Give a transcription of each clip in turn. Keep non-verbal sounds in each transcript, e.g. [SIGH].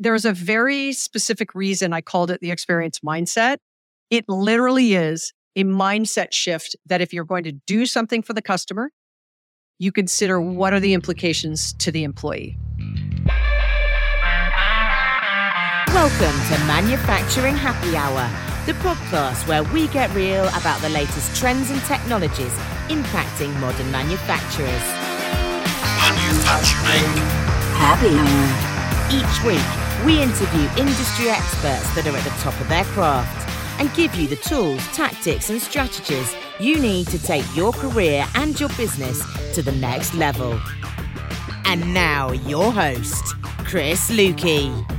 there's a very specific reason I called it the experience mindset. It literally is a mindset shift that if you're going to do something for the customer, you consider what are the implications to the employee. Welcome to Manufacturing Happy Hour, the podcast where we get real about the latest trends and technologies impacting modern manufacturers. Manufacturing Happy Hour. Each week, we interview industry experts that are at the top of their craft and give you the tools, tactics, and strategies you need to take your career and your business to the next level. And now, your host, Chris Luecke.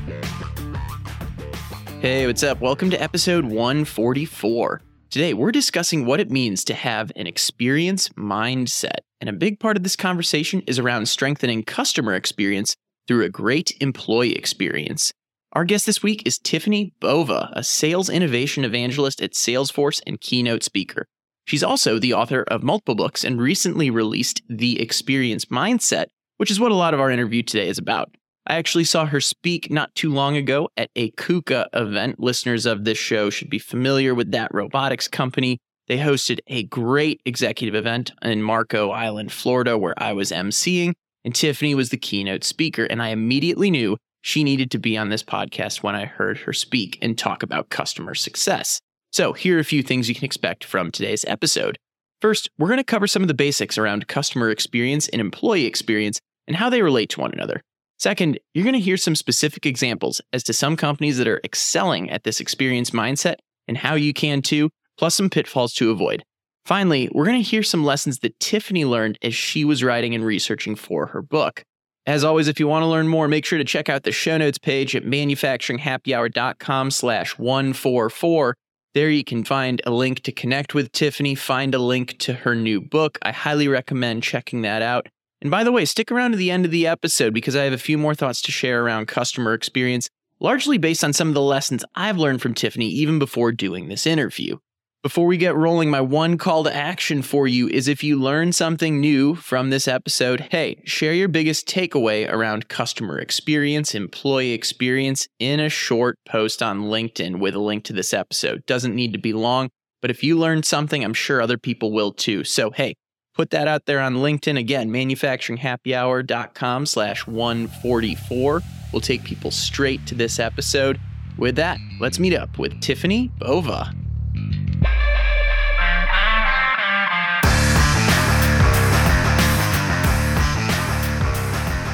Hey, what's up? Welcome to episode 144. Today, we're discussing what it means to have an experience mindset. And a big part of this conversation is around strengthening customer experience through a great employee experience. Our guest this week is Tiffani Bova, a sales innovation evangelist at Salesforce and keynote speaker. She's also the author of multiple books and recently released The Experience Mindset, which is what a lot of our interview today is about. I actually saw her speak not too long ago at a KUKA event. Listeners of this show should be familiar with that robotics company. They hosted a great executive event in Marco Island, Florida, where I was emceeing, and Tiffani was the keynote speaker. And I immediately knew she needed to be on this podcast when I heard her speak and talk about customer success. So, here are a few things you can expect from today's episode. First, we're going to cover some of the basics around customer experience and employee experience and how they relate to one another. Second, you're going to hear some specific examples as to some companies that are excelling at this experience mindset and how you can too, plus some pitfalls to avoid. Finally, we're going to hear some lessons that Tiffani learned as she was writing and researching for her book. As always, if you want to learn more, make sure to check out the show notes page at manufacturinghappyhour.com slash 144. There you can find a link to connect with Tiffani, find a link to her new book. I highly recommend checking that out. And by the way, stick around to the end of the episode because I have a few more thoughts to share around customer experience, largely based on some of the lessons I've learned from Tiffani even before doing this interview. Before we get rolling, my one call to action for you is if you learn something new from this episode, hey, share your biggest takeaway around customer experience, employee experience in a short post on LinkedIn with a link to this episode. Doesn't need to be long, but if you learned something, I'm sure other people will too. So, hey, put that out there on LinkedIn. Again, manufacturinghappyhour.com slash 144 will take people straight to this episode. With that, let's meet up with Tiffani Bova.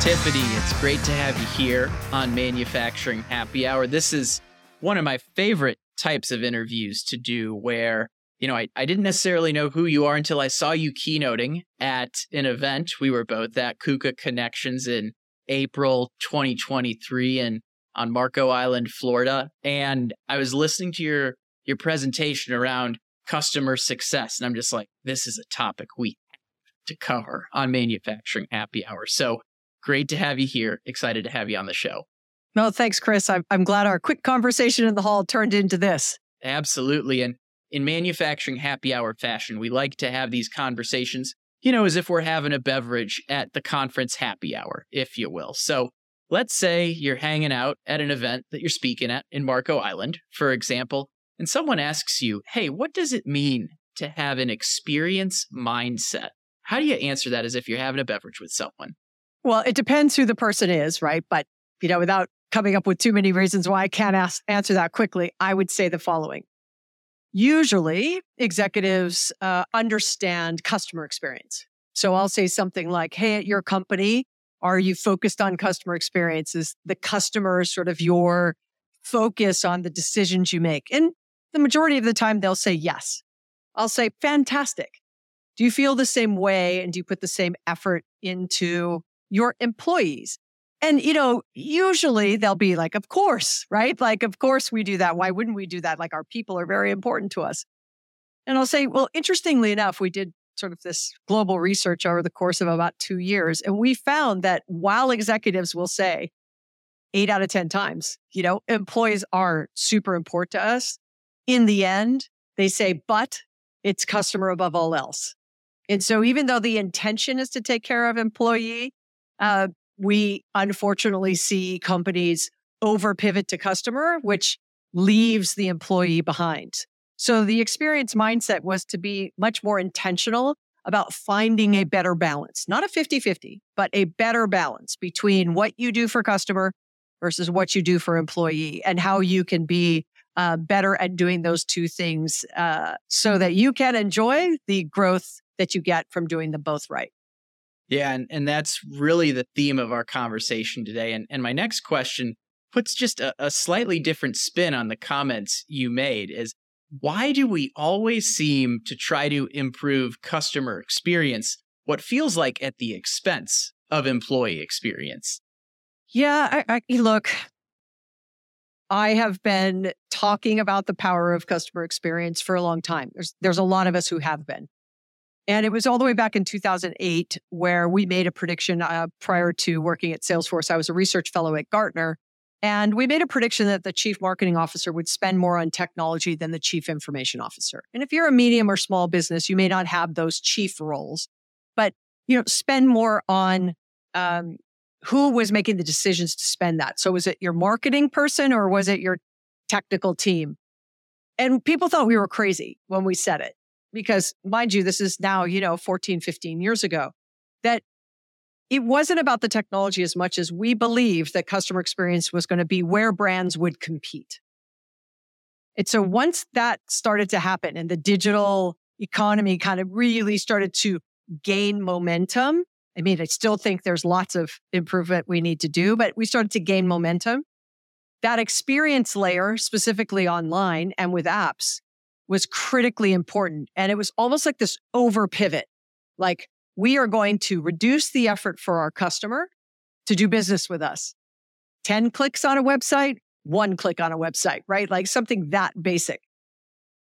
Tiffani, it's great to have you here on Manufacturing Happy Hour. This is one of my favorite types of interviews to do where, you know, I, I didn't necessarily know who you are until I saw you keynoting at an event. We were both at KUKA Connections in April 2023 and on Marco Island, Florida. And I was listening to your your presentation around customer success. And I'm just like, this is a topic we have to cover on Manufacturing Happy Hour. So Great to have you here. Excited to have you on the show. No, thanks, Chris. I'm, I'm glad our quick conversation in the hall turned into this. Absolutely. And in manufacturing happy hour fashion, we like to have these conversations, you know, as if we're having a beverage at the conference happy hour, if you will. So let's say you're hanging out at an event that you're speaking at in Marco Island, for example, and someone asks you, hey, what does it mean to have an experience mindset? How do you answer that as if you're having a beverage with someone? Well, it depends who the person is, right? But, you know, without coming up with too many reasons why I can't ask, answer that quickly, I would say the following. Usually, executives uh, understand customer experience. So I'll say something like, Hey, at your company, are you focused on customer experience? Is the customer sort of your focus on the decisions you make? And the majority of the time, they'll say yes. I'll say, Fantastic. Do you feel the same way? And do you put the same effort into your employees. And, you know, usually they'll be like, of course, right? Like, of course we do that. Why wouldn't we do that? Like, our people are very important to us. And I'll say, well, interestingly enough, we did sort of this global research over the course of about two years. And we found that while executives will say eight out of 10 times, you know, employees are super important to us, in the end, they say, but it's customer above all else. And so even though the intention is to take care of employee, uh, we unfortunately see companies over pivot to customer, which leaves the employee behind. So the experience mindset was to be much more intentional about finding a better balance, not a 50 50, but a better balance between what you do for customer versus what you do for employee and how you can be uh, better at doing those two things uh, so that you can enjoy the growth that you get from doing them both right. Yeah, and, and that's really the theme of our conversation today. And, and my next question puts just a, a slightly different spin on the comments you made is why do we always seem to try to improve customer experience what feels like at the expense of employee experience? Yeah, I, I, look, I have been talking about the power of customer experience for a long time. There's there's a lot of us who have been. And it was all the way back in 2008 where we made a prediction uh, prior to working at Salesforce. I was a research fellow at Gartner. And we made a prediction that the chief marketing officer would spend more on technology than the chief information officer. And if you're a medium or small business, you may not have those chief roles, but you know, spend more on um, who was making the decisions to spend that. So was it your marketing person or was it your technical team? And people thought we were crazy when we said it because mind you, this is now, you know, 14, 15 years ago that it wasn't about the technology as much as we believed that customer experience was going to be where brands would compete. And so once that started to happen and the digital economy kind of really started to gain momentum, I mean, I still think there's lots of improvement we need to do, but we started to gain momentum. That experience layer, specifically online and with apps, was critically important. And it was almost like this over pivot. Like we are going to reduce the effort for our customer to do business with us. 10 clicks on a website, one click on a website, right? Like something that basic.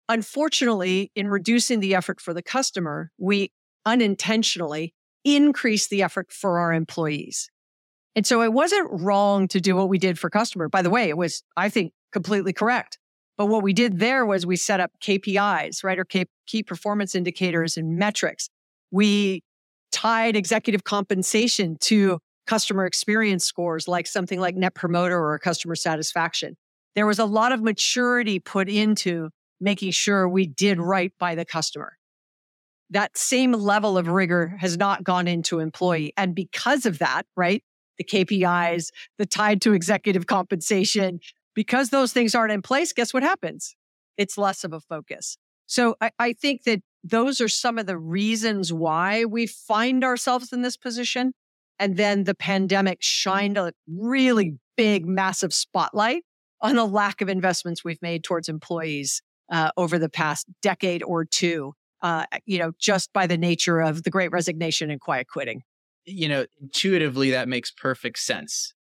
Unfortunately, in reducing the effort for the customer, we unintentionally increase the effort for our employees. And so it wasn't wrong to do what we did for customer. By the way, it was, I think, completely correct. But what we did there was we set up KPIs, right? Or key performance indicators and metrics. We tied executive compensation to customer experience scores, like something like net promoter or customer satisfaction. There was a lot of maturity put into making sure we did right by the customer that same level of rigor has not gone into employee. And because of that, right? The KPIs, the tied to executive compensation, because those things aren't in place, guess what happens? It's less of a focus. So I, I think that those are some of the reasons why we find ourselves in this position. And then the pandemic shined a really big, massive spotlight on the lack of investments we've made towards employees uh, over the past decade or two uh, you know, just by the nature of the great resignation and quiet quitting. You know, intuitively, that makes perfect sense.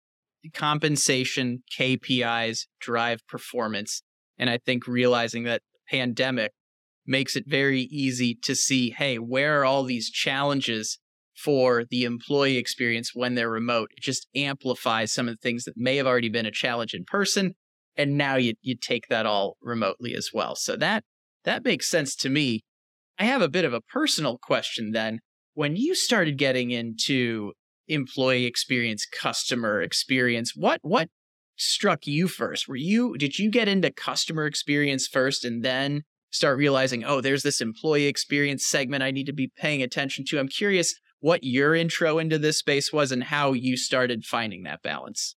Compensation, KPIs drive performance. And I think realizing that pandemic makes it very easy to see hey, where are all these challenges for the employee experience when they're remote? It just amplifies some of the things that may have already been a challenge in person. And now you, you take that all remotely as well. So that that makes sense to me. I have a bit of a personal question then. When you started getting into employee experience, customer experience, what what struck you first? Were you did you get into customer experience first and then start realizing, oh, there's this employee experience segment I need to be paying attention to? I'm curious what your intro into this space was and how you started finding that balance.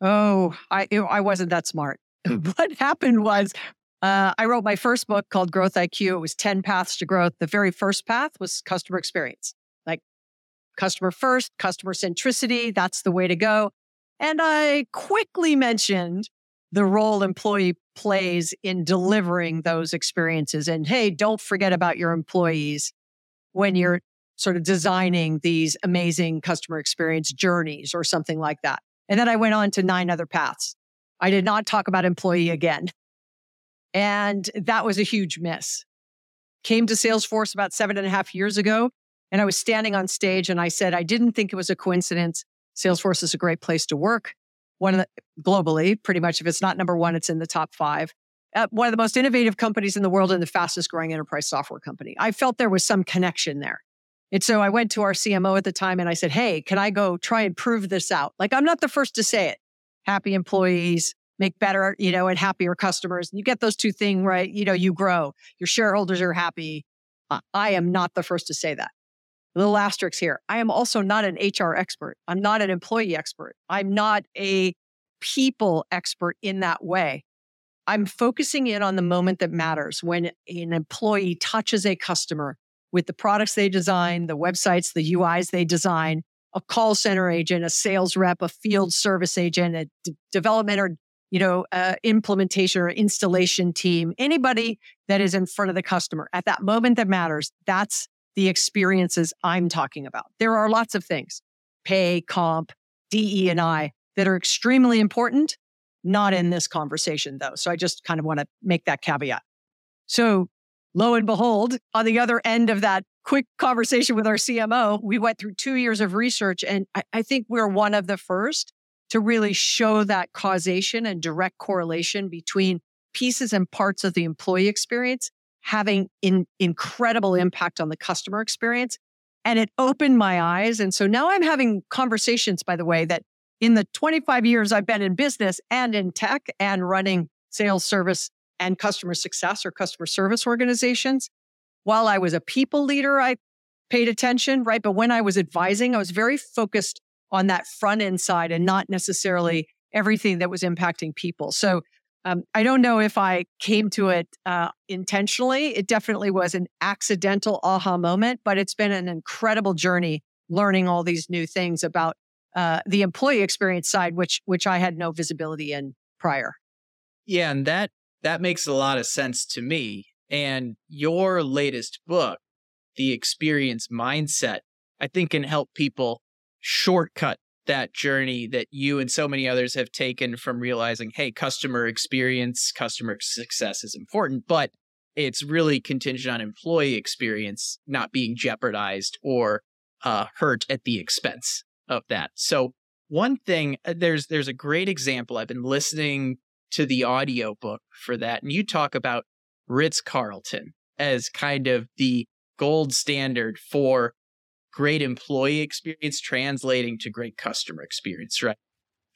Oh, I I wasn't that smart. [LAUGHS] what happened was uh, I wrote my first book called Growth IQ. It was 10 paths to growth. The very first path was customer experience, customer first, customer centricity. That's the way to go. And I quickly mentioned the role employee plays in delivering those experiences. And hey, don't forget about your employees when you're sort of designing these amazing customer experience journeys or something like that. And then I went on to nine other paths. I did not talk about employee again. And that was a huge miss. Came to Salesforce about seven and a half years ago. And I was standing on stage and I said, I didn't think it was a coincidence. Salesforce is a great place to work. One of the globally, pretty much, if it's not number one, it's in the top five. Uh, one of the most innovative companies in the world and the fastest growing enterprise software company. I felt there was some connection there. And so I went to our CMO at the time and I said, Hey, can I go try and prove this out? Like, I'm not the first to say it. happy employees make better, you know, and happier customers. And you get those two things right, you know, you grow. Your shareholders are happy. I am not the first to say that. Little asterisk here. I am also not an HR expert. I'm not an employee expert. I'm not a people expert in that way. I'm focusing in on the moment that matters when an employee touches a customer with the products they design, the websites, the UIs they design, a call center agent, a sales rep, a field service agent, a d- development or you know, uh, implementation or installation team, anybody that is in front of the customer at that moment that matters. That's the experiences I'm talking about. There are lots of things, pay, comp, DE and I that are extremely important, not in this conversation though. So I just kind of want to make that caveat. So lo and behold, on the other end of that quick conversation with our CMO, we went through two years of research and I, I think we're one of the first to really show that causation and direct correlation between pieces and parts of the employee experience having an incredible impact on the customer experience. And it opened my eyes. And so now I'm having conversations, by the way, that in the 25 years I've been in business and in tech and running sales service and customer success or customer service organizations, while I was a people leader, I paid attention, right? But when I was advising, I was very focused on that front end side and not necessarily everything that was impacting people. So um, I don't know if I came to it uh, intentionally. It definitely was an accidental aha moment, but it's been an incredible journey learning all these new things about uh, the employee experience side, which which I had no visibility in prior. Yeah, and that that makes a lot of sense to me. And your latest book, The Experience Mindset, I think can help people shortcut that journey that you and so many others have taken from realizing, hey, customer experience, customer success is important, but it's really contingent on employee experience not being jeopardized or uh, hurt at the expense of that. So one thing uh, there's there's a great example. I've been listening to the audio book for that, and you talk about Ritz Carlton as kind of the gold standard for great employee experience translating to great customer experience, right?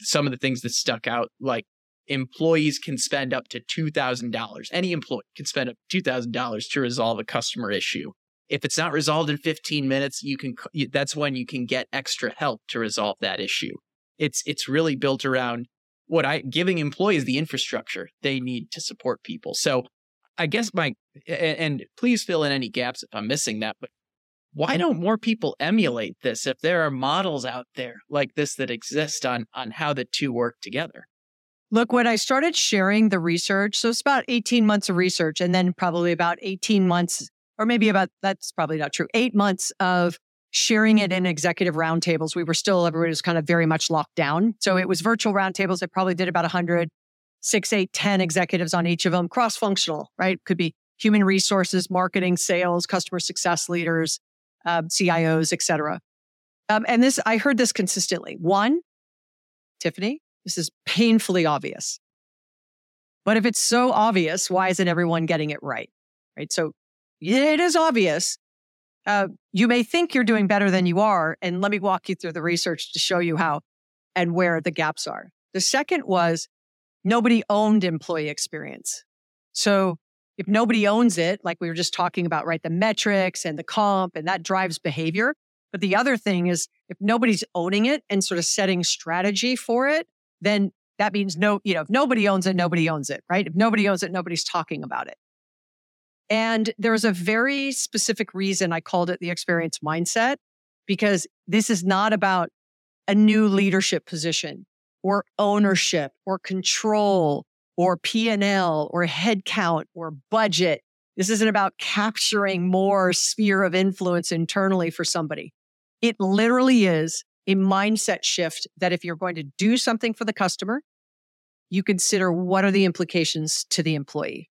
Some of the things that stuck out, like employees can spend up to $2,000. Any employee can spend up to $2,000 to resolve a customer issue. If it's not resolved in 15 minutes, you can that's when you can get extra help to resolve that issue. It's it's really built around what I giving employees the infrastructure they need to support people. So I guess my and please fill in any gaps if I'm missing that, but why don't more people emulate this if there are models out there like this that exist on on how the two work together? Look when i started sharing the research so it's about 18 months of research and then probably about 18 months or maybe about that's probably not true 8 months of sharing it in executive roundtables. We were still everybody was kind of very much locked down. So it was virtual roundtables. I probably did about 100 6 8 10 executives on each of them cross functional right? Could be human resources marketing sales customer success leaders um, CIOs, et cetera. Um, and this, I heard this consistently. One, Tiffani, this is painfully obvious. But if it's so obvious, why isn't everyone getting it right? Right. So it is obvious. Uh, you may think you're doing better than you are. And let me walk you through the research to show you how and where the gaps are. The second was nobody owned employee experience. So if nobody owns it, like we were just talking about, right? The metrics and the comp and that drives behavior. But the other thing is if nobody's owning it and sort of setting strategy for it, then that means no, you know, if nobody owns it, nobody owns it, right? If nobody owns it, nobody's talking about it. And there's a very specific reason I called it the experience mindset, because this is not about a new leadership position or ownership or control or P&L or headcount or budget. This isn't about capturing more sphere of influence internally for somebody. It literally is a mindset shift that if you're going to do something for the customer, you consider what are the implications to the employee.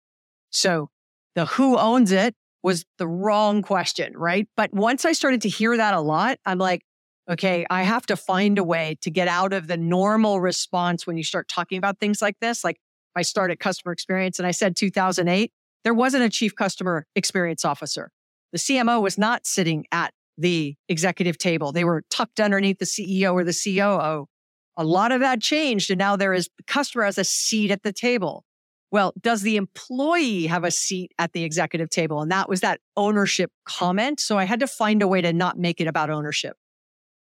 So the who owns it was the wrong question, right? But once I started to hear that a lot, I'm like, okay, I have to find a way to get out of the normal response when you start talking about things like this. Like, I started customer experience and I said 2008, there wasn't a chief customer experience officer. The CMO was not sitting at the executive table. They were tucked underneath the CEO or the COO. A lot of that changed. And now there is customer has a seat at the table. Well, does the employee have a seat at the executive table? And that was that ownership comment. So I had to find a way to not make it about ownership.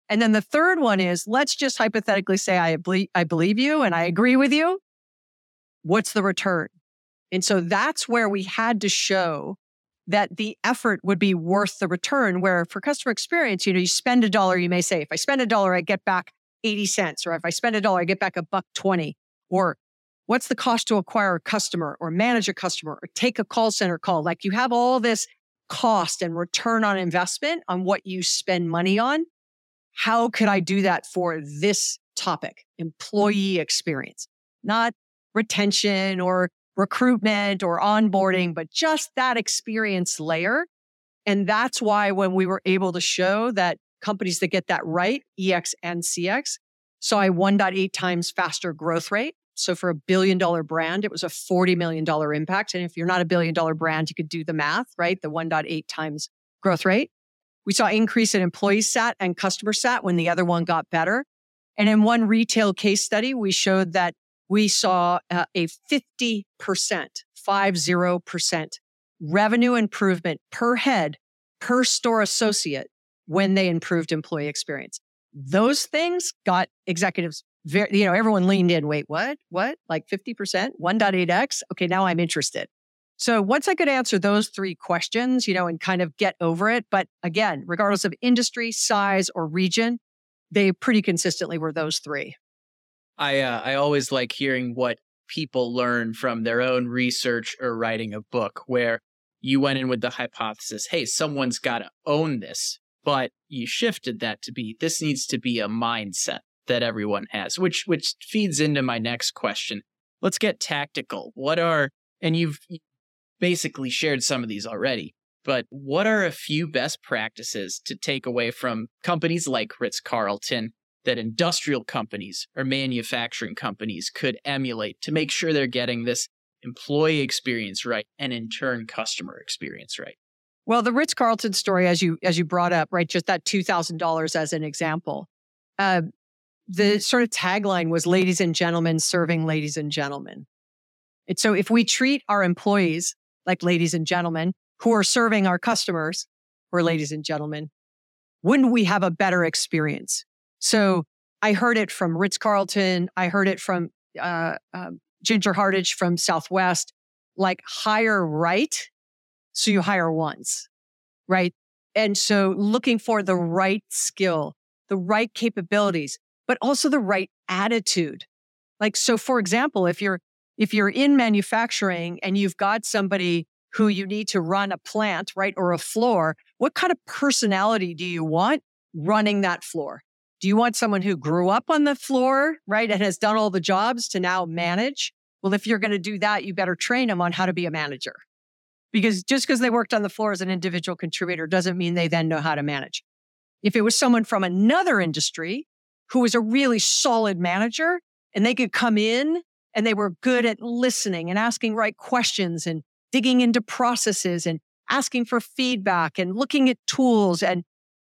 And then the third one is let's just hypothetically say I believe, I believe you and I agree with you. What's the return? And so that's where we had to show that the effort would be worth the return. Where for customer experience, you know, you spend a dollar, you may say, if I spend a dollar, I get back 80 cents, or if I spend a dollar, I get back a buck 20, or what's the cost to acquire a customer or manage a customer or take a call center call? Like you have all this cost and return on investment on what you spend money on. How could I do that for this topic? Employee experience, not retention or recruitment or onboarding, mm-hmm. but just that experience layer. And that's why when we were able to show that companies that get that right, EX and CX, saw a 1.8 times faster growth rate. So for a billion dollar brand, it was a $40 million impact. And if you're not a billion dollar brand, you could do the math, right? The 1.8 times growth rate. We saw increase in employee sat and customer sat when the other one got better. And in one retail case study, we showed that we saw uh, a 50%, 50% revenue improvement per head per store associate when they improved employee experience. Those things got executives very, you know, everyone leaned in. Wait, what? What? Like 50%, 1.8x? Okay, now I'm interested. So once I could answer those three questions, you know, and kind of get over it. But again, regardless of industry, size, or region, they pretty consistently were those three. I uh, I always like hearing what people learn from their own research or writing a book where you went in with the hypothesis, hey, someone's got to own this, but you shifted that to be this needs to be a mindset that everyone has, which which feeds into my next question. Let's get tactical. What are and you've basically shared some of these already, but what are a few best practices to take away from companies like Ritz Carlton that industrial companies or manufacturing companies could emulate to make sure they're getting this employee experience right and in turn customer experience right? Well, the Ritz Carlton story, as you as you brought up, right, just that two thousand dollars as an example. Uh, the sort of tagline was ladies and gentlemen serving ladies and gentlemen. And so if we treat our employees like ladies and gentlemen who are serving our customers or ladies and gentlemen, wouldn't we have a better experience? So I heard it from Ritz Carlton. I heard it from uh, uh, Ginger Hardage from Southwest, like hire right. So you hire once, right? And so looking for the right skill, the right capabilities, but also the right attitude. Like, so for example, if you're, if you're in manufacturing and you've got somebody who you need to run a plant, right? Or a floor, what kind of personality do you want running that floor? Do you want someone who grew up on the floor, right? And has done all the jobs to now manage? Well, if you're going to do that, you better train them on how to be a manager. Because just because they worked on the floor as an individual contributor doesn't mean they then know how to manage. If it was someone from another industry who was a really solid manager and they could come in and they were good at listening and asking right questions and digging into processes and asking for feedback and looking at tools and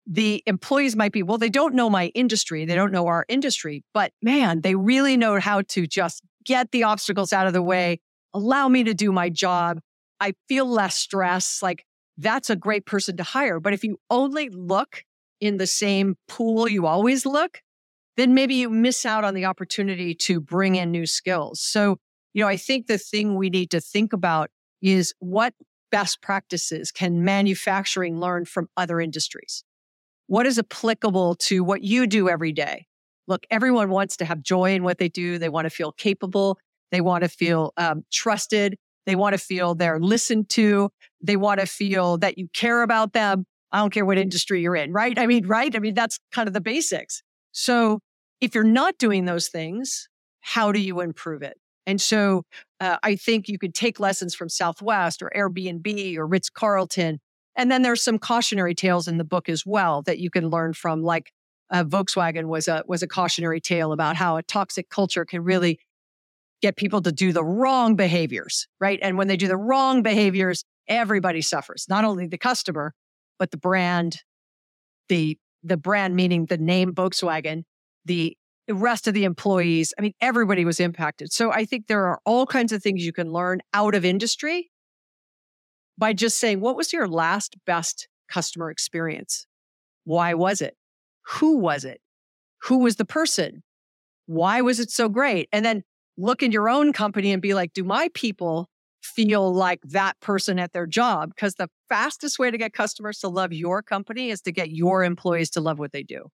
the employees might be, well, they don't know my industry. They don't know our industry, but man, they really know how to just get the obstacles out of the way, allow me to do my job. I feel less stress. Like that's a great person to hire. But if you only look in the same pool you always look, then maybe you miss out on the opportunity to bring in new skills. So, you know, I think the thing we need to think about is what best practices can manufacturing learn from other industries? What is applicable to what you do every day? Look, everyone wants to have joy in what they do. They want to feel capable. They want to feel um, trusted. They want to feel they're listened to. They want to feel that you care about them. I don't care what industry you're in, right? I mean, right? I mean, that's kind of the basics. So if you're not doing those things, how do you improve it? And so uh, I think you could take lessons from Southwest or Airbnb or Ritz Carlton. And then there's some cautionary tales in the book as well that you can learn from, like uh, Volkswagen was a was a cautionary tale about how a toxic culture can really get people to do the wrong behaviors, right? And when they do the wrong behaviors, everybody suffers. Not only the customer, but the brand, the the brand meaning the name Volkswagen, the the rest of the employees. I mean, everybody was impacted. So I think there are all kinds of things you can learn out of industry by just saying, what was your last best customer experience? Why was it? Who was it? Who was the person? Why was it so great? And then look in your own company and be like, do my people feel like that person at their job? Because the fastest way to get customers to love your company is to get your employees to love what they do.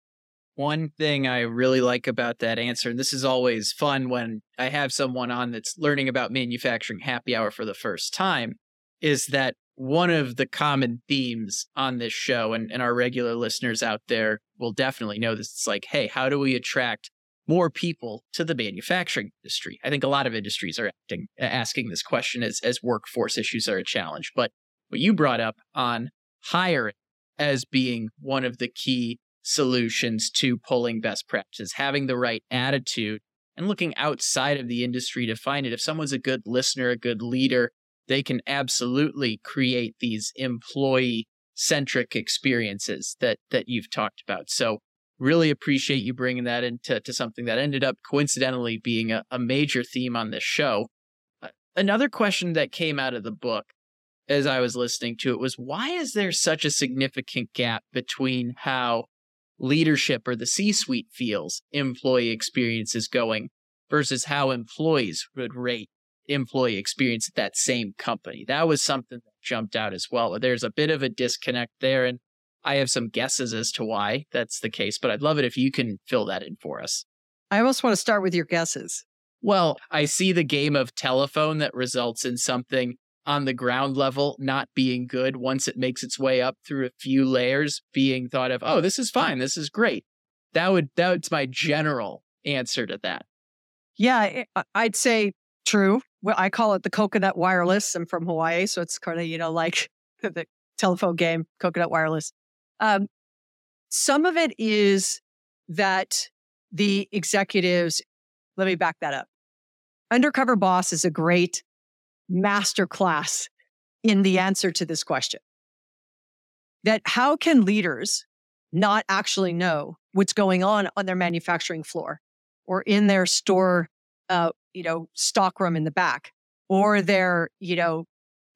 One thing I really like about that answer, and this is always fun when I have someone on that's learning about manufacturing happy hour for the first time, is that one of the common themes on this show, and, and our regular listeners out there will definitely know this. It's like, hey, how do we attract more people to the manufacturing industry? I think a lot of industries are acting, asking this question as, as workforce issues are a challenge. But what you brought up on hiring as being one of the key solutions to pulling best practices, having the right attitude and looking outside of the industry to find it. If someone's a good listener, a good leader, they can absolutely create these employee centric experiences that that you've talked about. So really appreciate you bringing that into to something that ended up coincidentally being a, a major theme on this show. Uh, another question that came out of the book as I was listening to it was why is there such a significant gap between how leadership or the C suite feels employee experience is going versus how employees would rate employee experience at that same company. That was something that jumped out as well. There's a bit of a disconnect there. And I have some guesses as to why that's the case, but I'd love it if you can fill that in for us. I almost want to start with your guesses. Well, I see the game of telephone that results in something on the ground level not being good once it makes its way up through a few layers being thought of, oh, this is fine, this is great. That would that's my general answer to that. Yeah, I'd say true. Well, I call it the coconut wireless. I'm from Hawaii, so it's kind of, you know, like [LAUGHS] the telephone game, coconut wireless. Um, some of it is that the executives, let me back that up. Undercover Boss is a great master class in the answer to this question. That how can leaders not actually know what's going on on their manufacturing floor or in their store uh, you know, stockroom in the back or their, you know,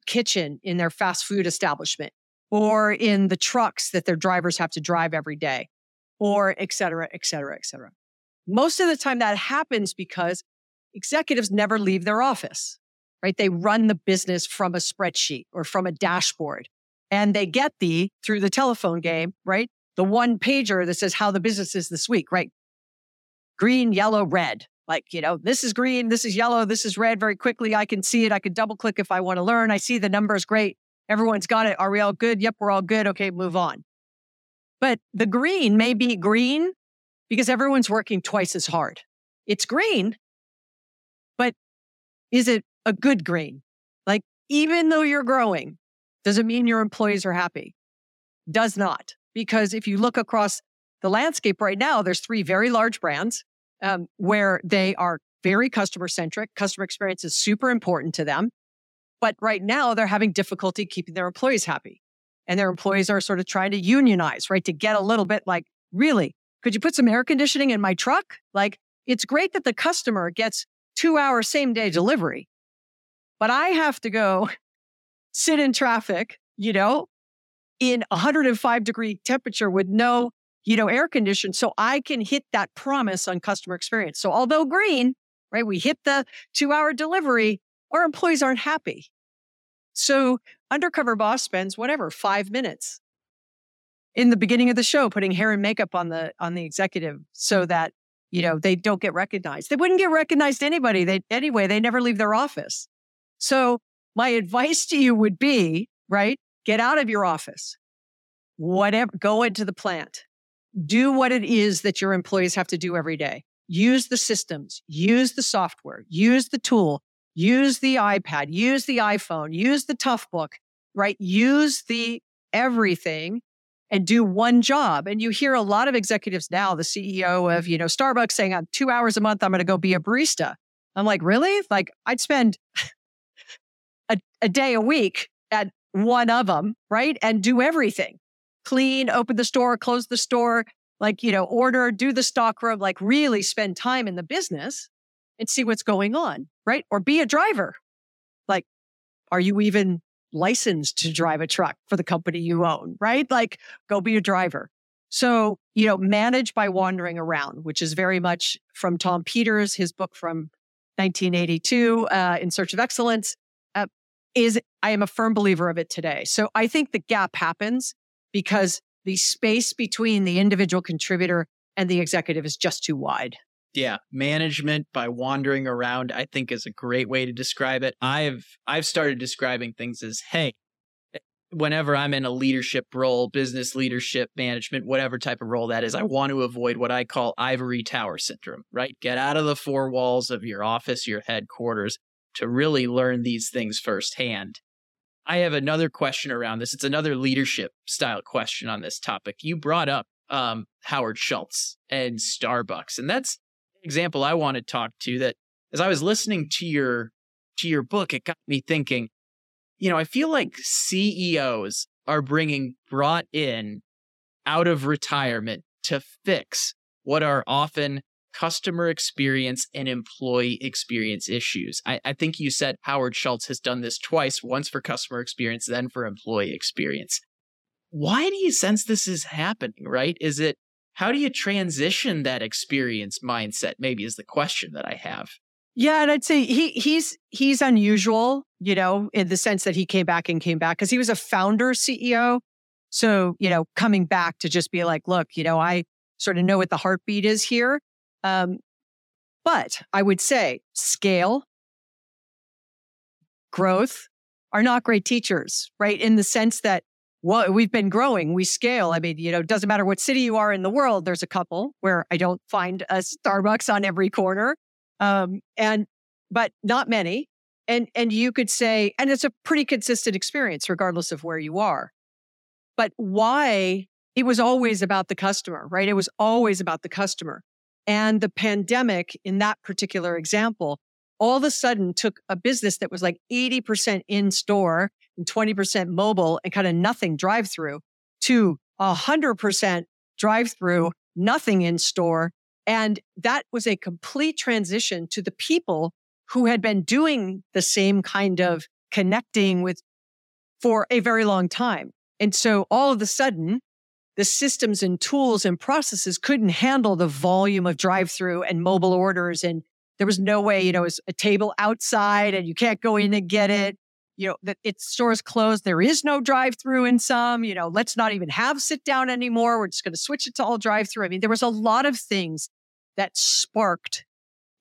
kitchen in their fast food establishment or in the trucks that their drivers have to drive every day or et cetera, et cetera, et cetera. Most of the time that happens because executives never leave their office, right? They run the business from a spreadsheet or from a dashboard and they get the through the telephone game, right? The one pager that says how the business is this week, right? Green, yellow, red like, you know, this is green, this is yellow, this is red very quickly. I can see it. I can double click if I want to learn. I see the numbers. Great. Everyone's got it. Are we all good? Yep, we're all good. Okay, move on. But the green may be green because everyone's working twice as hard. It's green, but is it a good green? Like, even though you're growing, does it mean your employees are happy? Does not. Because if you look across the landscape right now, there's three very large brands um, where they are very customer centric. Customer experience is super important to them. But right now, they're having difficulty keeping their employees happy. And their employees are sort of trying to unionize, right? To get a little bit like, really, could you put some air conditioning in my truck? Like, it's great that the customer gets two hour same day delivery, but I have to go [LAUGHS] sit in traffic, you know, in 105 degree temperature with no you know, air conditioned so I can hit that promise on customer experience. So although green, right, we hit the two hour delivery, our employees aren't happy. So undercover boss spends whatever, five minutes in the beginning of the show, putting hair and makeup on the, on the executive so that, you know, they don't get recognized. They wouldn't get recognized anybody. They, anyway, they never leave their office. So my advice to you would be, right? Get out of your office. Whatever, go into the plant do what it is that your employees have to do every day. Use the systems, use the software, use the tool, use the iPad, use the iPhone, use the Toughbook, right? Use the everything and do one job. And you hear a lot of executives now, the CEO of, you know, Starbucks saying on two hours a month, I'm going to go be a barista. I'm like, really? Like I'd spend [LAUGHS] a, a day a week at one of them, right? And do everything clean, open the store, close the store, Like, you know, order, do the stock room, like really spend time in the business and see what's going on, right? Or be a driver. Like, are you even licensed to drive a truck for the company you own, right? Like, go be a driver. So, you know, manage by wandering around, which is very much from Tom Peters, his book from 1982, uh, In Search of Excellence, uh, is I am a firm believer of it today. So I think the gap happens because the space between the individual contributor and the executive is just too wide. Yeah, management by wandering around I think is a great way to describe it. I've I've started describing things as hey, eh, whenever I'm in a leadership role, business leadership, management, whatever type of role that is, I want to avoid what I call ivory tower syndrome, right? Get out of the four walls of your office, your headquarters to really learn these things firsthand. I have another question around this. It's another leadership style question on this topic. You brought up um, Howard Schultz and Starbucks, and that's an example I want to talk to. That as I was listening to your to your book, it got me thinking you know, I feel like CEOs are bringing brought in out of retirement to fix what are often customer experience and employee experience issues. I, I, think you said Howard Schultz has done this twice, once for customer experience, then for employee experience. Why do you sense this is happening, right? Is it how do you transition that experience mindset? Maybe is the question that I have. Yeah, and I'd say he he's he's unusual, you know, in the sense that he came back and came back because he was a founder CEO. So, you know, coming back to just be like, look, you know, I sort of know what the heartbeat is here. Um, but I would say scale, growth are not great teachers, right? In the sense that well, we've been growing, we scale. I mean, you know, it doesn't matter what city you are in the world. There's a couple where I don't find a Starbucks on every corner. Um, and, but not many. And, and you could say, and it's a pretty consistent experience, regardless of where you are. But why? It was always about the customer, right? It was always about the customer. And the pandemic, in that particular example, all of a sudden took a business that was like 80% in store and 20% mobile and kind of nothing drive through to 100% drive through, nothing in store, and that was a complete transition to the people who had been doing the same kind of connecting with for a very long time. And so all of a sudden, the systems and tools and processes couldn't handle the volume of drive through and mobile orders. And there was no way, you know, it's a table outside and you can't go in and get it you know, that its stores closed. There is no drive through in some, you know, let's not even have sit down anymore. We're just going to switch it to all drive through. I mean, there was a lot of things that sparked,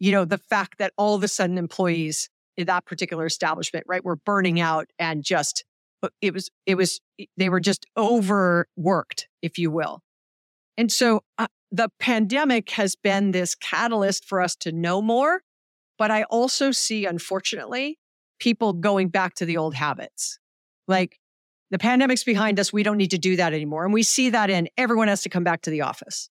you know, the fact that all of a sudden employees in that particular establishment, right, were burning out and just, it was, it was, they were just overworked, if you will. And so uh, the pandemic has been this catalyst for us to know more. But I also see, unfortunately, people going back to the old habits. Like the pandemic's behind us. We don't need to do that anymore. And we see that in everyone has to come back to the office.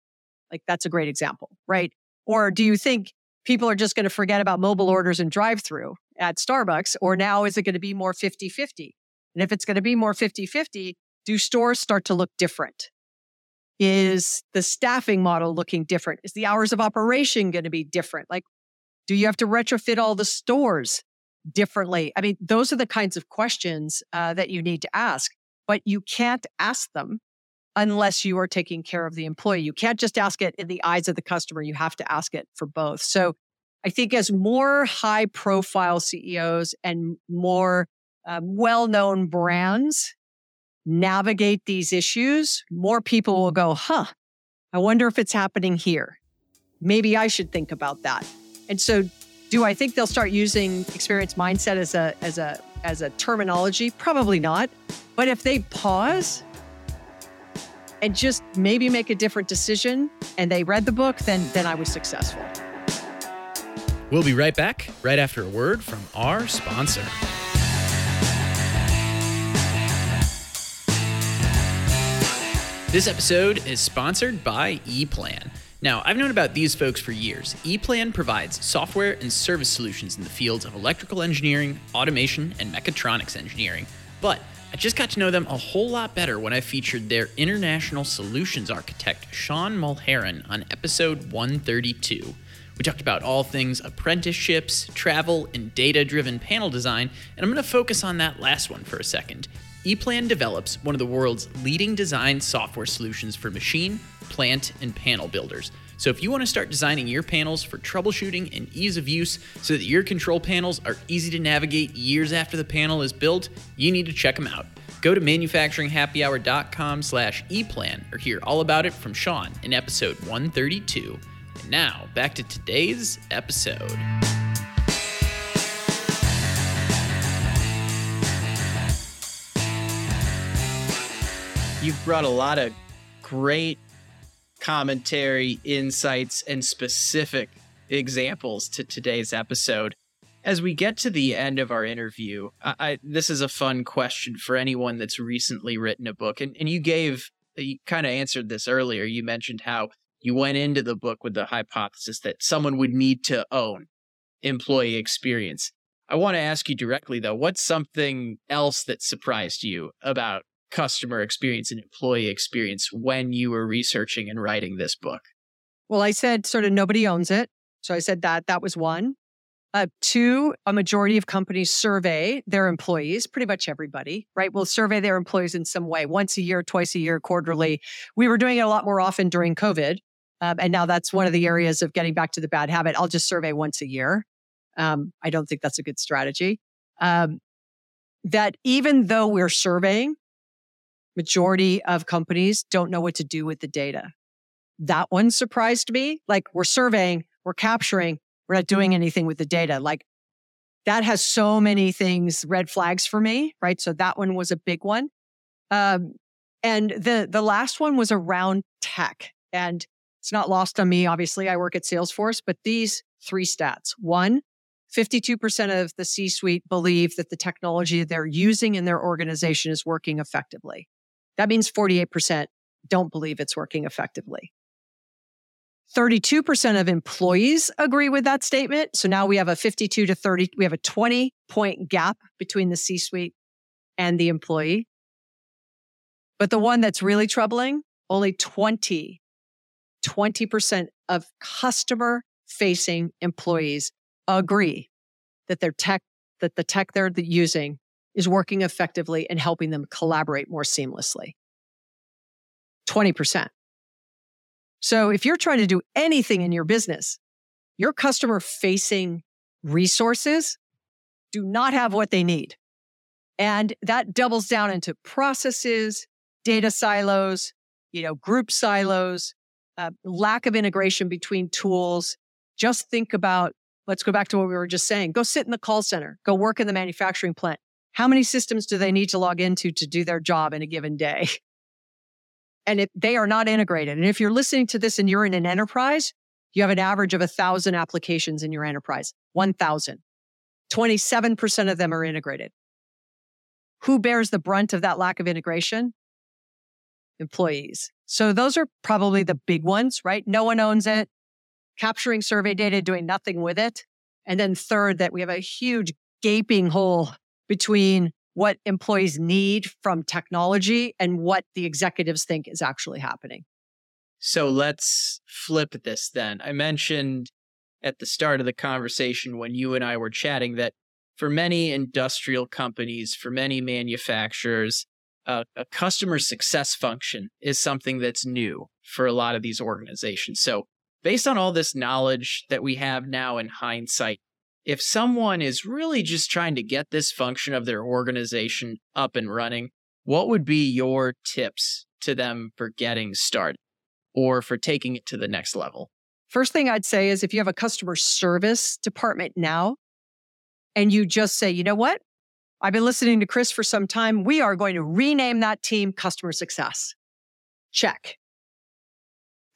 Like that's a great example, right? Or do you think people are just going to forget about mobile orders and drive through at Starbucks? Or now is it going to be more 50 50? And if it's going to be more 50 50, do stores start to look different? Is the staffing model looking different? Is the hours of operation going to be different? Like, do you have to retrofit all the stores differently? I mean, those are the kinds of questions uh, that you need to ask, but you can't ask them unless you are taking care of the employee. You can't just ask it in the eyes of the customer. You have to ask it for both. So I think as more high profile CEOs and more uh, well known brands navigate these issues, more people will go, huh, I wonder if it's happening here. Maybe I should think about that. And so do I think they'll start using experience mindset as a as a as a terminology? Probably not. But if they pause and just maybe make a different decision and they read the book, then then I was successful. We'll be right back right after a word from our sponsor. This episode is sponsored by ePlan. Now, I've known about these folks for years. ePlan provides software and service solutions in the fields of electrical engineering, automation, and mechatronics engineering. But I just got to know them a whole lot better when I featured their international solutions architect, Sean Mulheron, on episode 132. We talked about all things apprenticeships, travel, and data driven panel design, and I'm going to focus on that last one for a second. ePlan develops one of the world's leading design software solutions for machine, plant, and panel builders. So if you want to start designing your panels for troubleshooting and ease of use so that your control panels are easy to navigate years after the panel is built, you need to check them out. Go to manufacturinghappyhour.com slash eplan or hear all about it from Sean in episode 132. And now, back to today's episode. You've brought a lot of great commentary, insights, and specific examples to today's episode. As we get to the end of our interview, I, I, this is a fun question for anyone that's recently written a book. And, and you gave, you kind of answered this earlier. You mentioned how you went into the book with the hypothesis that someone would need to own employee experience. I want to ask you directly, though, what's something else that surprised you about customer experience and employee experience when you were researching and writing this book? Well, I said sort of nobody owns it. So I said that that was one. Uh, two, a majority of companies survey their employees, pretty much everybody, right? Will survey their employees in some way, once a year, twice a year, quarterly. We were doing it a lot more often during COVID. Um, and now that's one of the areas of getting back to the bad habit. I'll just survey once a year. Um, I don't think that's a good strategy. Um, that even though we're surveying, majority of companies don't know what to do with the data. That one surprised me. Like we're surveying, we're capturing, we're not doing anything with the data. Like that has so many things, red flags for me, right? So that one was a big one. Um, and the the last one was around tech. And it's not lost on me. Obviously, I work at Salesforce, but these three stats. One, 52% of the C suite believe that the technology they're using in their organization is working effectively. That means 48% don't believe it's working effectively. 32% of employees agree with that statement. So now we have a 52 to 30, we have a 20 point gap between the C suite and the employee. But the one that's really troubling, only 20, 20% of customer facing employees agree that their tech, that the tech they're using is working effectively and helping them collaborate more seamlessly. 20%. So if you're trying to do anything in your business, your customer facing resources do not have what they need. And that doubles down into processes, data silos, you know, group silos, uh, lack of integration between tools. Just think about, let's go back to what we were just saying. Go sit in the call center, go work in the manufacturing plant. How many systems do they need to log into to do their job in a given day? And if they are not integrated, and if you're listening to this and you're in an enterprise, you have an average of a thousand applications in your enterprise, 1,000. 27% of them are integrated. Who bears the brunt of that lack of integration? Employees. So those are probably the big ones, right? No one owns it. Capturing survey data, doing nothing with it. And then third, that we have a huge gaping hole between what employees need from technology and what the executives think is actually happening. So let's flip this then. I mentioned at the start of the conversation when you and I were chatting that for many industrial companies, for many manufacturers, uh, a customer success function is something that's new for a lot of these organizations. So, based on all this knowledge that we have now in hindsight, if someone is really just trying to get this function of their organization up and running, what would be your tips to them for getting started or for taking it to the next level? First thing I'd say is if you have a customer service department now and you just say, you know what? I've been listening to Chris for some time. We are going to rename that team customer success. Check.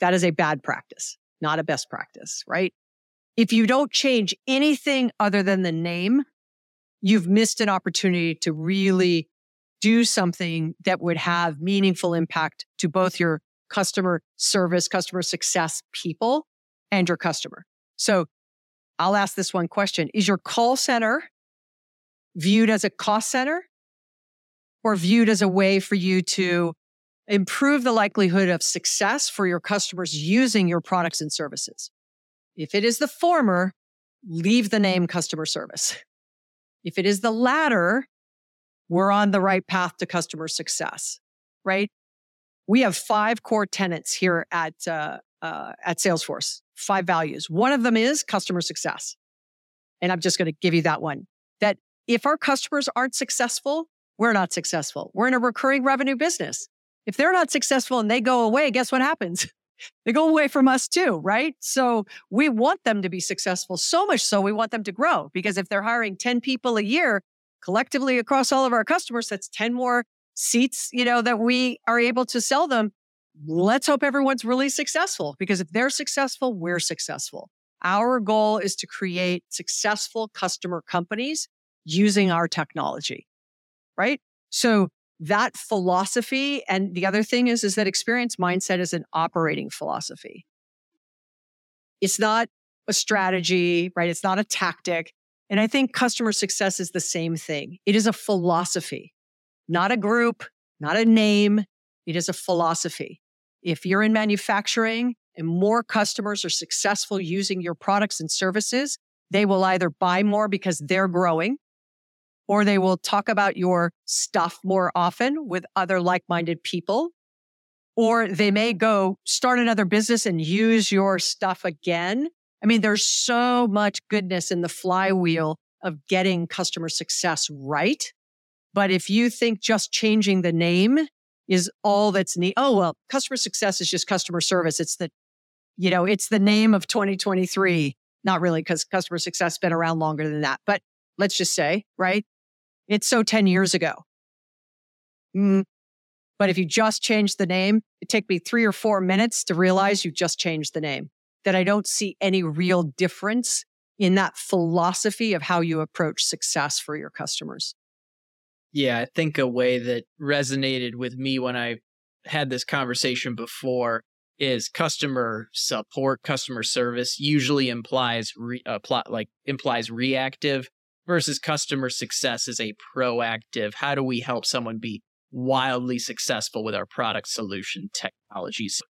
That is a bad practice, not a best practice, right? If you don't change anything other than the name, you've missed an opportunity to really do something that would have meaningful impact to both your customer service, customer success people and your customer. So I'll ask this one question. Is your call center viewed as a cost center or viewed as a way for you to improve the likelihood of success for your customers using your products and services. If it is the former, leave the name customer service. If it is the latter, we're on the right path to customer success, right? We have five core tenets here at uh, uh, at Salesforce. Five values. One of them is customer success, and I'm just going to give you that one. That if our customers aren't successful, we're not successful. We're in a recurring revenue business. If they're not successful and they go away, guess what happens? They go away from us too, right? So we want them to be successful so much so we want them to grow because if they're hiring 10 people a year collectively across all of our customers, that's 10 more seats, you know, that we are able to sell them. Let's hope everyone's really successful because if they're successful, we're successful. Our goal is to create successful customer companies using our technology, right? So that philosophy and the other thing is is that experience mindset is an operating philosophy. It's not a strategy right? It's not a tactic. And i think customer success is the same thing. It is a philosophy not a group not a name. It is a philosophy. If you're in manufacturing and more customers are successful using your products and services they will either buy more because they're growing or they will talk about your stuff more often with other like minded people. Or they may go start another business and use your stuff again. I mean, there's so much goodness in the flywheel of getting customer success right. But if you think just changing the name is all that's neat, oh, well, customer success is just customer service. It's the, you know, it's the name of 2023. Not really, because customer success has been around longer than that. But let's just say, right? It's so 10 years ago. Mm. But if you just change the name, it take me three or four minutes to realize you just changed the name, that I don't see any real difference in that philosophy of how you approach success for your customers. Yeah, I think a way that resonated with me when I had this conversation before is customer support, customer service usually implies re, uh, plot like implies reactive versus customer success is a proactive. How do we help someone be wildly successful with our product solution technologies?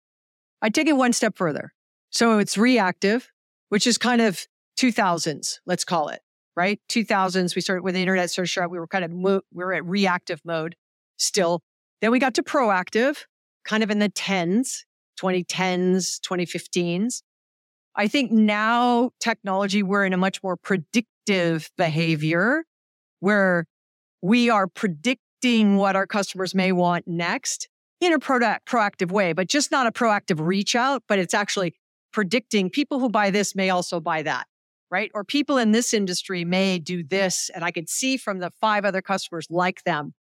I take it one step further. So it's reactive, which is kind of 2000s, let's call it, right? 2000s, we started with the internet search we were kind of, mo- we were at reactive mode still. Then we got to proactive, kind of in the 10s, 2010s, 2015s. I think now technology, we're in a much more predictive behavior where we are predicting what our customers may want next in a proactive way, but just not a proactive reach out, but it's actually predicting people who buy this may also buy that, right? Or people in this industry may do this. And I can see from the five other customers like them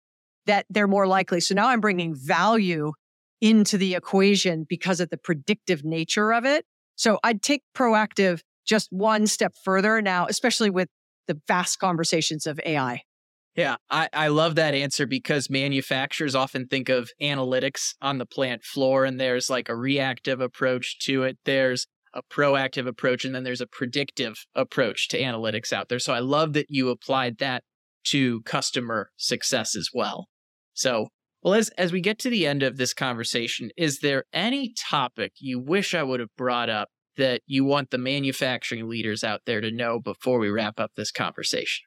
that they're more likely. So now I'm bringing value into the equation because of the predictive nature of it. So I'd take proactive just one step further now, especially with the vast conversations of AI. Yeah, I, I love that answer because manufacturers often think of analytics on the plant floor, and there's like a reactive approach to it. There's a proactive approach, and then there's a predictive approach to analytics out there. So I love that you applied that to customer success as well. So, well, as, as we get to the end of this conversation, is there any topic you wish I would have brought up that you want the manufacturing leaders out there to know before we wrap up this conversation?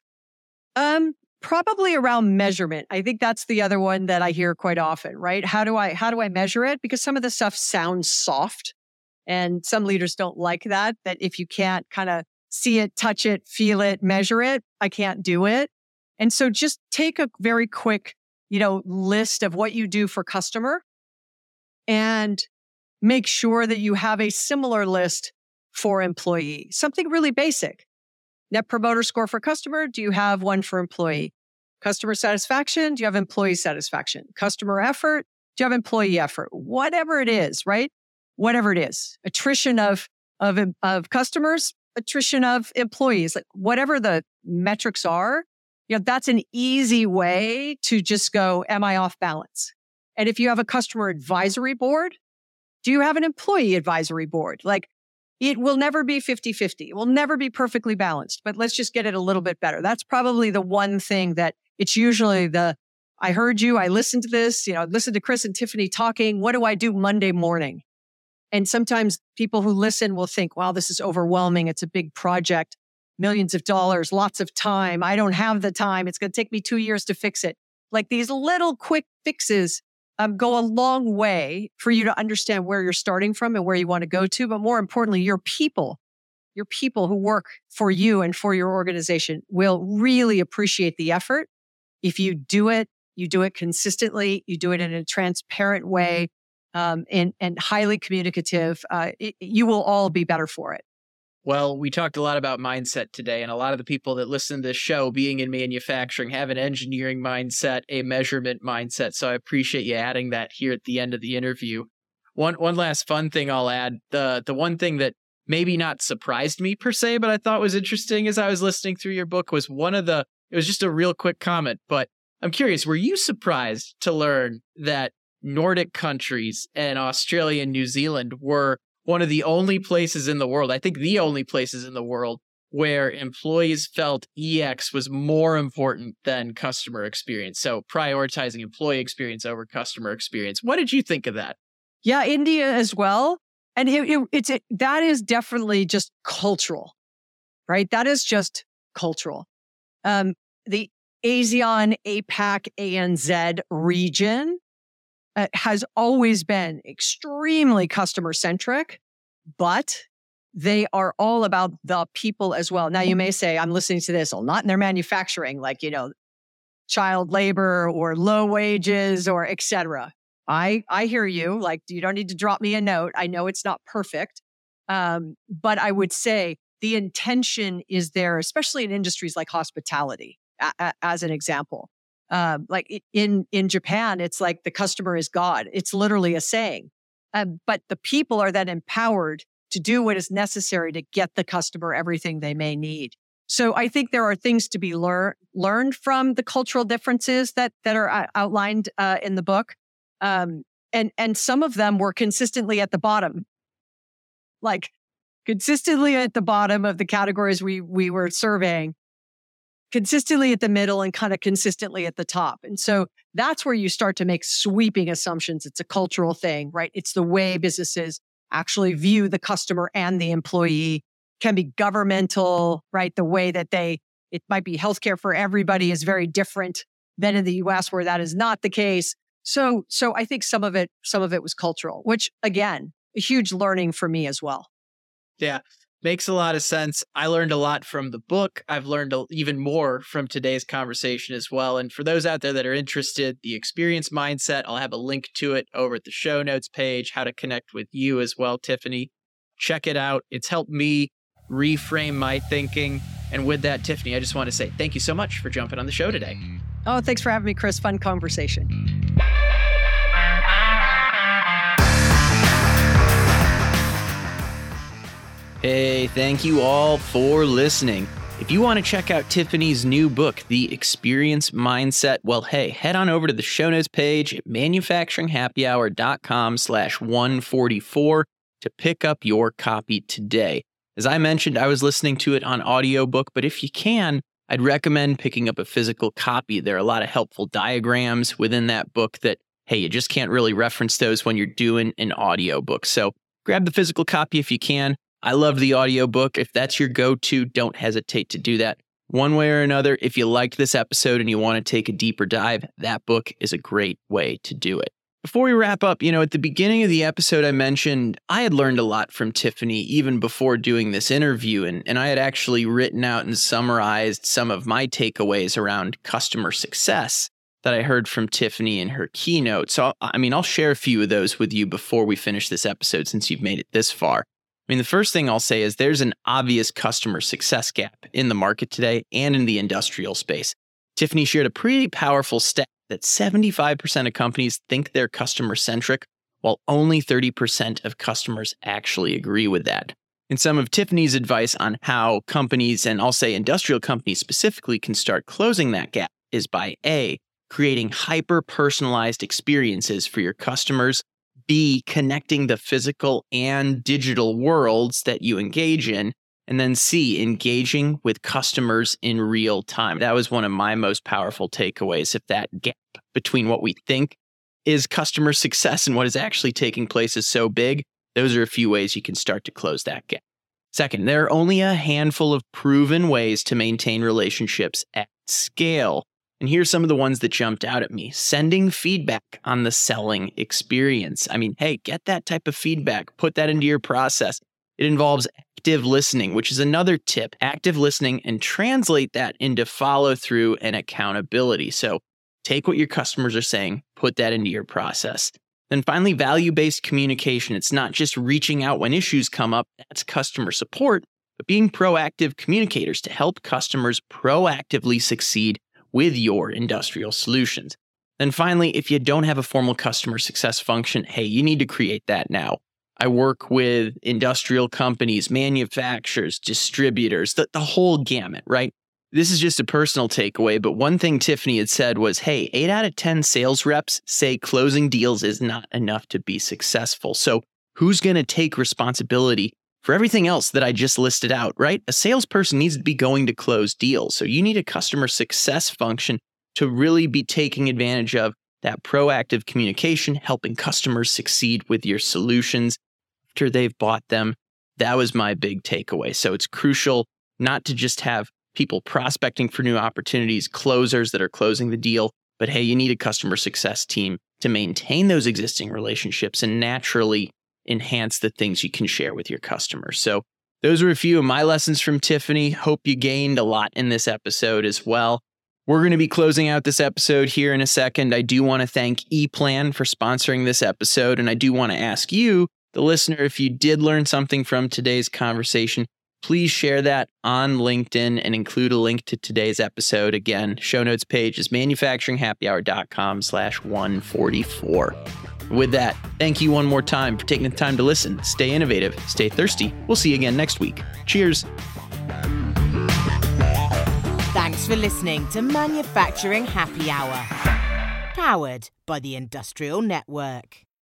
Um, probably around measurement. I think that's the other one that I hear quite often, right? How do I how do I measure it? Because some of the stuff sounds soft and some leaders don't like that that if you can't kind of see it, touch it, feel it, measure it, I can't do it. And so just take a very quick, you know, list of what you do for customer and make sure that you have a similar list for employee, something really basic. Net promoter score for customer. Do you have one for employee? Customer satisfaction. Do you have employee satisfaction? Customer effort. Do you have employee effort? Whatever it is, right? Whatever it is, attrition of, of, of customers, attrition of employees, like whatever the metrics are, you know, that's an easy way to just go, am I off balance? And if you have a customer advisory board, do you have an employee advisory board? Like it will never be 50 50. It will never be perfectly balanced, but let's just get it a little bit better. That's probably the one thing that it's usually the I heard you. I listened to this, you know, listened to Chris and Tiffani talking. What do I do Monday morning? And sometimes people who listen will think, wow, this is overwhelming. It's a big project, millions of dollars, lots of time. I don't have the time. It's going to take me two years to fix it. Like these little quick fixes um, go a long way for you to understand where you're starting from and where you want to go to. But more importantly, your people, your people who work for you and for your organization will really appreciate the effort. If you do it, you do it consistently, you do it in a transparent way, um, and, and highly communicative, uh, it, you will all be better for it. Well, we talked a lot about mindset today, and a lot of the people that listen to this show, being in manufacturing, have an engineering mindset, a measurement mindset. So I appreciate you adding that here at the end of the interview. One one last fun thing I'll add the the one thing that maybe not surprised me per se, but I thought was interesting as I was listening through your book was one of the. It was just a real quick comment, but I'm curious. Were you surprised to learn that Nordic countries and Australia and New Zealand were one of the only places in the world, I think the only places in the world where employees felt EX was more important than customer experience. So prioritizing employee experience over customer experience. What did you think of that? Yeah, India as well. And it, it, it's it, that is definitely just cultural, right? That is just cultural. Um, the ASEAN, APAC, ANZ region uh, has always been extremely customer centric, but they are all about the people as well. Now, you may say, I'm listening to this, well, not in their manufacturing, like, you know, child labor or low wages or etc. I, I hear you. Like, you don't need to drop me a note. I know it's not perfect. Um, but I would say the intention is there, especially in industries like hospitality, a- a- as an example. Um, like in in Japan, it's like the customer is God. It's literally a saying. Um, but the people are then empowered to do what is necessary to get the customer everything they may need. So I think there are things to be lear- learned from the cultural differences that that are uh, outlined uh, in the book, um, and and some of them were consistently at the bottom, like consistently at the bottom of the categories we we were surveying consistently at the middle and kind of consistently at the top. And so that's where you start to make sweeping assumptions. It's a cultural thing, right? It's the way businesses actually view the customer and the employee can be governmental, right? The way that they, it might be healthcare for everybody is very different than in the US where that is not the case. So, so I think some of it, some of it was cultural, which again, a huge learning for me as well. Yeah. Makes a lot of sense. I learned a lot from the book. I've learned even more from today's conversation as well. And for those out there that are interested, the experience mindset, I'll have a link to it over at the show notes page, how to connect with you as well, Tiffani. Check it out. It's helped me reframe my thinking. And with that, Tiffani, I just want to say thank you so much for jumping on the show today. Oh, thanks for having me, Chris. Fun conversation. Hey, thank you all for listening. If you want to check out Tiffani's new book, The Experience Mindset, well, hey, head on over to the show notes page at manufacturinghappyhour.com slash 144 to pick up your copy today. As I mentioned, I was listening to it on audiobook, but if you can, I'd recommend picking up a physical copy. There are a lot of helpful diagrams within that book that, hey, you just can't really reference those when you're doing an audiobook. So grab the physical copy if you can. I love the audiobook. If that's your go to, don't hesitate to do that. One way or another, if you liked this episode and you want to take a deeper dive, that book is a great way to do it. Before we wrap up, you know, at the beginning of the episode, I mentioned I had learned a lot from Tiffani even before doing this interview, and, and I had actually written out and summarized some of my takeaways around customer success that I heard from Tiffani in her keynote. So, I mean, I'll share a few of those with you before we finish this episode since you've made it this far. I mean, the first thing I'll say is there's an obvious customer success gap in the market today and in the industrial space. Tiffani shared a pretty powerful stat that 75% of companies think they're customer centric, while only 30% of customers actually agree with that. And some of Tiffani's advice on how companies, and I'll say industrial companies specifically, can start closing that gap is by A, creating hyper personalized experiences for your customers B, connecting the physical and digital worlds that you engage in. And then C, engaging with customers in real time. That was one of my most powerful takeaways. If that gap between what we think is customer [LAUGHS] success and what is actually taking place is so big, those are a few ways you can start to close that gap. Second, there are only a handful of proven ways to maintain relationships at scale. And here's some of the ones that jumped out at me sending feedback on the selling experience. I mean, hey, get that type of feedback, put that into your process. It involves active listening, which is another tip active listening and translate that into follow through and accountability. So take what your customers are saying, put that into your process. Then finally, value based communication. It's not just reaching out when issues come up, that's customer support, but being proactive communicators to help customers proactively succeed with your industrial solutions. Then finally, if you don't have a formal customer success function, hey, you need to create that now. I work with industrial companies, manufacturers, distributors, the, the whole gamut, right? This is just a personal takeaway, but one thing Tiffani had said was hey, eight out of 10 sales reps say closing deals is not enough to be successful. So, who's going to take responsibility for everything else that I just listed out, right? A salesperson needs to be going to close deals. So you need a customer success function to really be taking advantage of that proactive communication, helping customers succeed with your solutions after they've bought them. That was my big takeaway. So it's crucial not to just have people prospecting for new opportunities, closers that are closing the deal, but hey, you need a customer success team to maintain those existing relationships and naturally enhance the things you can share with your customers. So, those are a few of my lessons from Tiffani. Hope you gained a lot in this episode as well. We're going to be closing out this episode here in a second. I do want to thank ePlan for sponsoring this episode. And I do want to ask you, the listener, if you did learn something from today's conversation, please share that on LinkedIn and include a link to today's episode. Again, show notes page is manufacturinghappyhour.com slash 144. With that, thank you one more time for taking the time to listen. Stay innovative, stay thirsty. We'll see you again next week. Cheers. Thanks for listening to Manufacturing Happy Hour, powered by the Industrial Network.